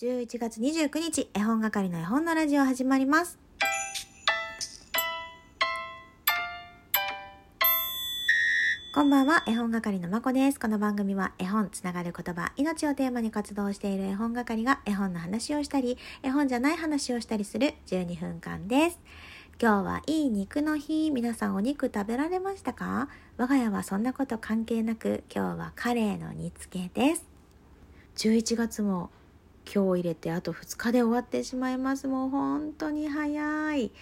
11月29日、絵本係の絵本のラジオ始まります。こんばんは、絵本係のまこです。この番組は絵本、つながる言葉、命をテーマに活動している絵本係が絵本の話をしたり、絵本じゃない話をしたりする12分間です。今日はいい肉の日。皆さんお肉食べられましたか？我が家はそんなこと関係なく、今日はカレーの煮付けです。11月も今日入れてあと2日で終わってしまいます。もう本当に早い。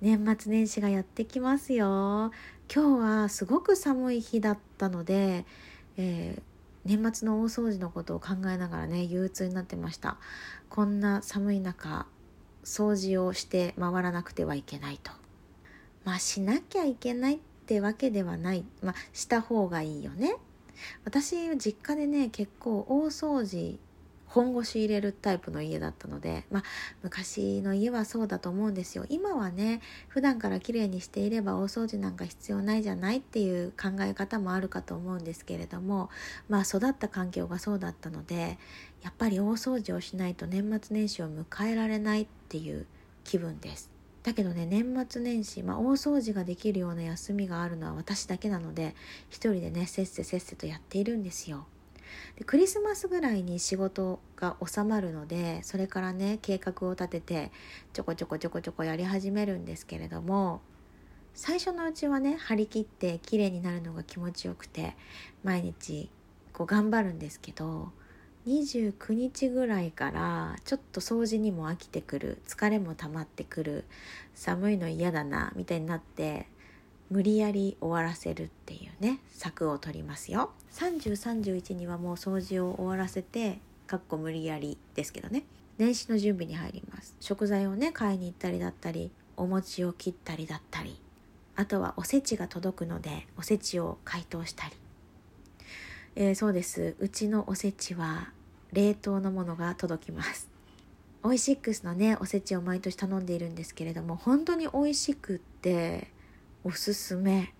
年末年始がやってきますよ。今日はすごく寒い日だったので、えー、年末の大掃除のことを考えながらね憂鬱になってました。こんな寒い中掃除をして回らなくてはいけないと。まあしなきゃいけないってわけではない。まあした方がいいよね。私実家でね結構大掃除本腰入れるタイプの家だったので、まあ、昔の家はそうだと思うんですよ。今はね普段から綺麗にしていれば大掃除なんか必要ないじゃないっていう考え方もあるかと思うんですけれどもまあ育った環境がそうだったのでやっぱり大掃除をしないと年末年始を迎えられないっていう気分です。だけどね年末年始、まあ、大掃除ができるような休みがあるのは私だけなので一人でねせっせせっせとやっているんですよ。でクリスマスぐらいに仕事が収まるのでそれからね計画を立ててちょこちょこちょこちょこやり始めるんですけれども最初のうちはね張り切って綺麗になるのが気持ちよくて毎日こう頑張るんですけど29日ぐらいからちょっと掃除にも飽きてくる疲れも溜まってくる寒いの嫌だなみたいになって無理やり終わらせるっていうね策を取りますよ。3031にはもう掃除を終わらせてかっこ無理やりですけどね。年始の準備に入ります。食材をね買いに行ったりだったりお餅を切ったりだったりあとはおせちが届くのでおせちを解凍したり、えー、そうです。うちのおせちは冷凍のものが届きます。オイシックスのねおせちを毎年頼んでいるんですけれども本当に美味しくっておすすめ。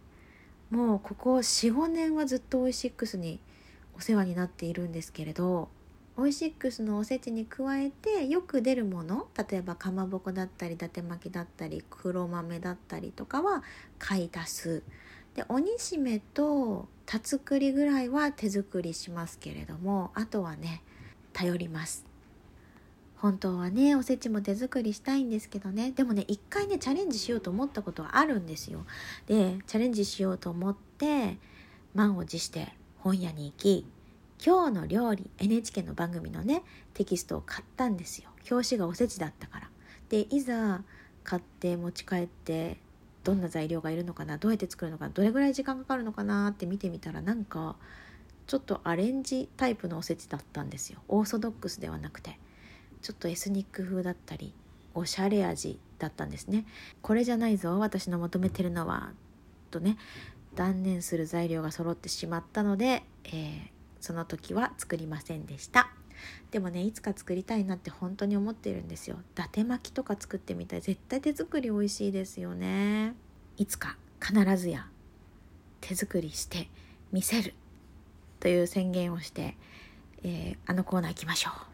もうここ45年はずっとオイシックスにお世話になっているんですけれどオイシックスのおせちに加えてよく出るもの例えばかまぼこだったり伊達巻きだったり黒豆だったりとかは買い足す。で鬼しめと田作りぐらいは手作りしますけれどもあとはね頼ります。本当はねおせちも手作りしたいんですけどね。でもね一回ねチャレンジしようと思ったことはあるんですよ。でチャレンジしようと思って満を持して本屋に行き今日の料理 NHK の番組のねテキストを買ったんですよ。表紙がおせちだったから。でいざ買って持ち帰ってどんな材料がいるのかなどうやって作るのかどれぐらい時間かかるのかなって見てみたらなんかちょっとアレンジタイプのおせちだったんですよ。オーソドックスではなくて。ちょっとエスニック風だったりおしゃれ味だったんですね。これじゃないぞ私の求めてるのはとね断念する材料が揃ってしまったので、えー、その時は作りませんでした。でもねいつか作りたいなって本当に思ってるんですよ。伊達巻きとか作ってみたい。絶対手作り美味しいですよね。いつか必ずや手作りして見せるという宣言をして、えー、あのコーナー行きましょう。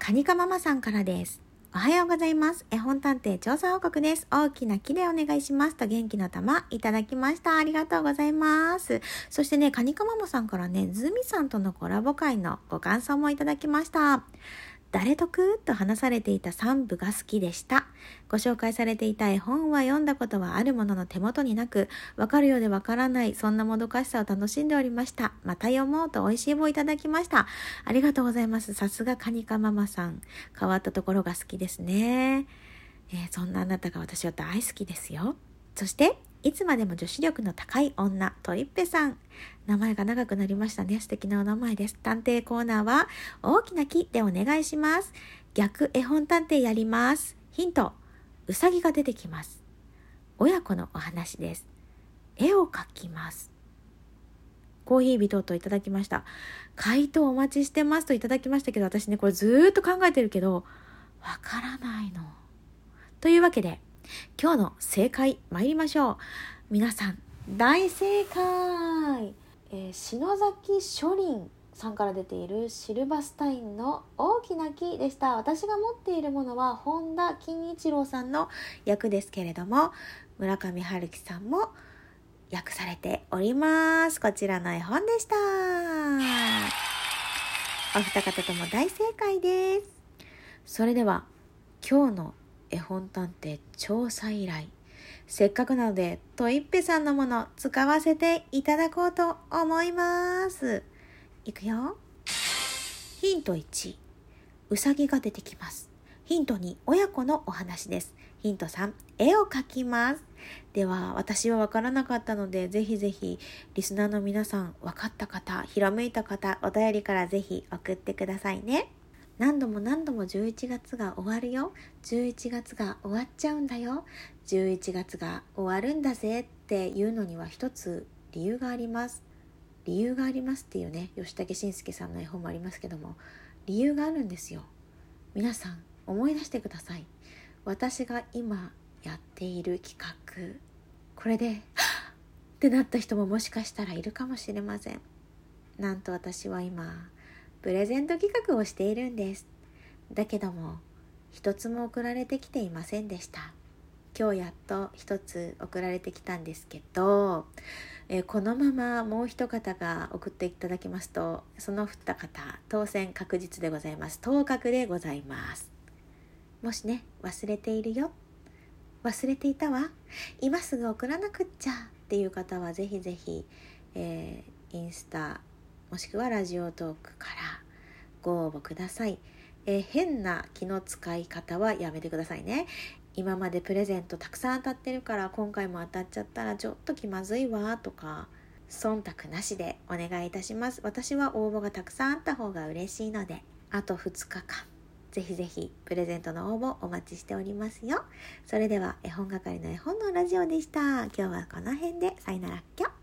カニカママさんからです。おはようございます。絵本探偵調査報告です。大きな木でお願いします。と元気の玉いただきました。ありがとうございます。そしてね、カニカママさんからね、ズミさんとのコラボ会のご感想もいただきました。誰得？と話されていた3部が好きでした。ご紹介されていた絵本は読んだことはあるものの手元になく、わかるようでわからない、そんなもどかしさを楽しんでおりました。また読もうと美味しい棒いただきました。ありがとうございます。さすがカニカママさん。変わったところが好きですね。えー、そんなあなたが私は大好きですよ。そして、いつまでも女子力の高い女、トイッペさん。名前が長くなりましたね。素敵なお名前です。探偵コーナーは、大きな木でお願いします。逆絵本探偵やります。ヒント、うさぎが出てきます。親子のお話です。絵を描きます。コーヒービトといただきました。回答お待ちしてますといただきましたけど、私ね、これずっと考えてるけど、わからないの。というわけで、今日の正解参りましょう。皆さん大正解。えー、篠崎書林さんから出ているシルバスタインの大きな木でした。私が持っているものは本田金一郎さんの役ですけれども村上春樹さんも訳されております。こちらの絵本でした。お二方とも大正解です。それでは今日の絵本探偵調査依頼せっかくなのでトイッペさんのもの使わせていただこうと思いますいくよ。ヒント1、うさぎが出てきます。ヒント2、親子のお話です。ヒント3、絵を描きます。では、私はわからなかったので、ぜひぜひ、リスナーの皆さん、分かった方、ひらめいた方、お便りからぜひ送ってくださいね。何度も何度も11月が終わるよ。11月が終わっちゃうんだよ。11月が終わるんだぜ。っていうのには一つ理由があります。理由がありますっていうね吉武慎介さんの絵本もありますけども。理由があるんですよ。皆さん思い出してください。私が今やっている企画。これでってなった人ももしかしたらいるかもしれません。なんと私は今プレゼント企画をしているんです。だけども一つも送られてきていませんでした。今日やっと一つ送られてきたんですけどえー、このままもう一方が送っていただきますとその二方当選確実でございます。当確でございます。もしね忘れているよ。忘れていたわ。今すぐ送らなくっちゃ。っていう方はぜひぜひ、えー、インスタもしくはラジオトークからご応募ください、えー、変な気の使い方はやめてくださいね。今までプレゼントたくさん当たってるから今回も当たっちゃったらちょっと気まずいわとか忖度なしでお願いいたします。私は応募がたくさんあった方が嬉しいのであと2日間ぜひぜひプレゼントの応募お待ちしておりますよ。それでは絵本係の絵本のラジオでした。今日はこの辺でさよならっきょ。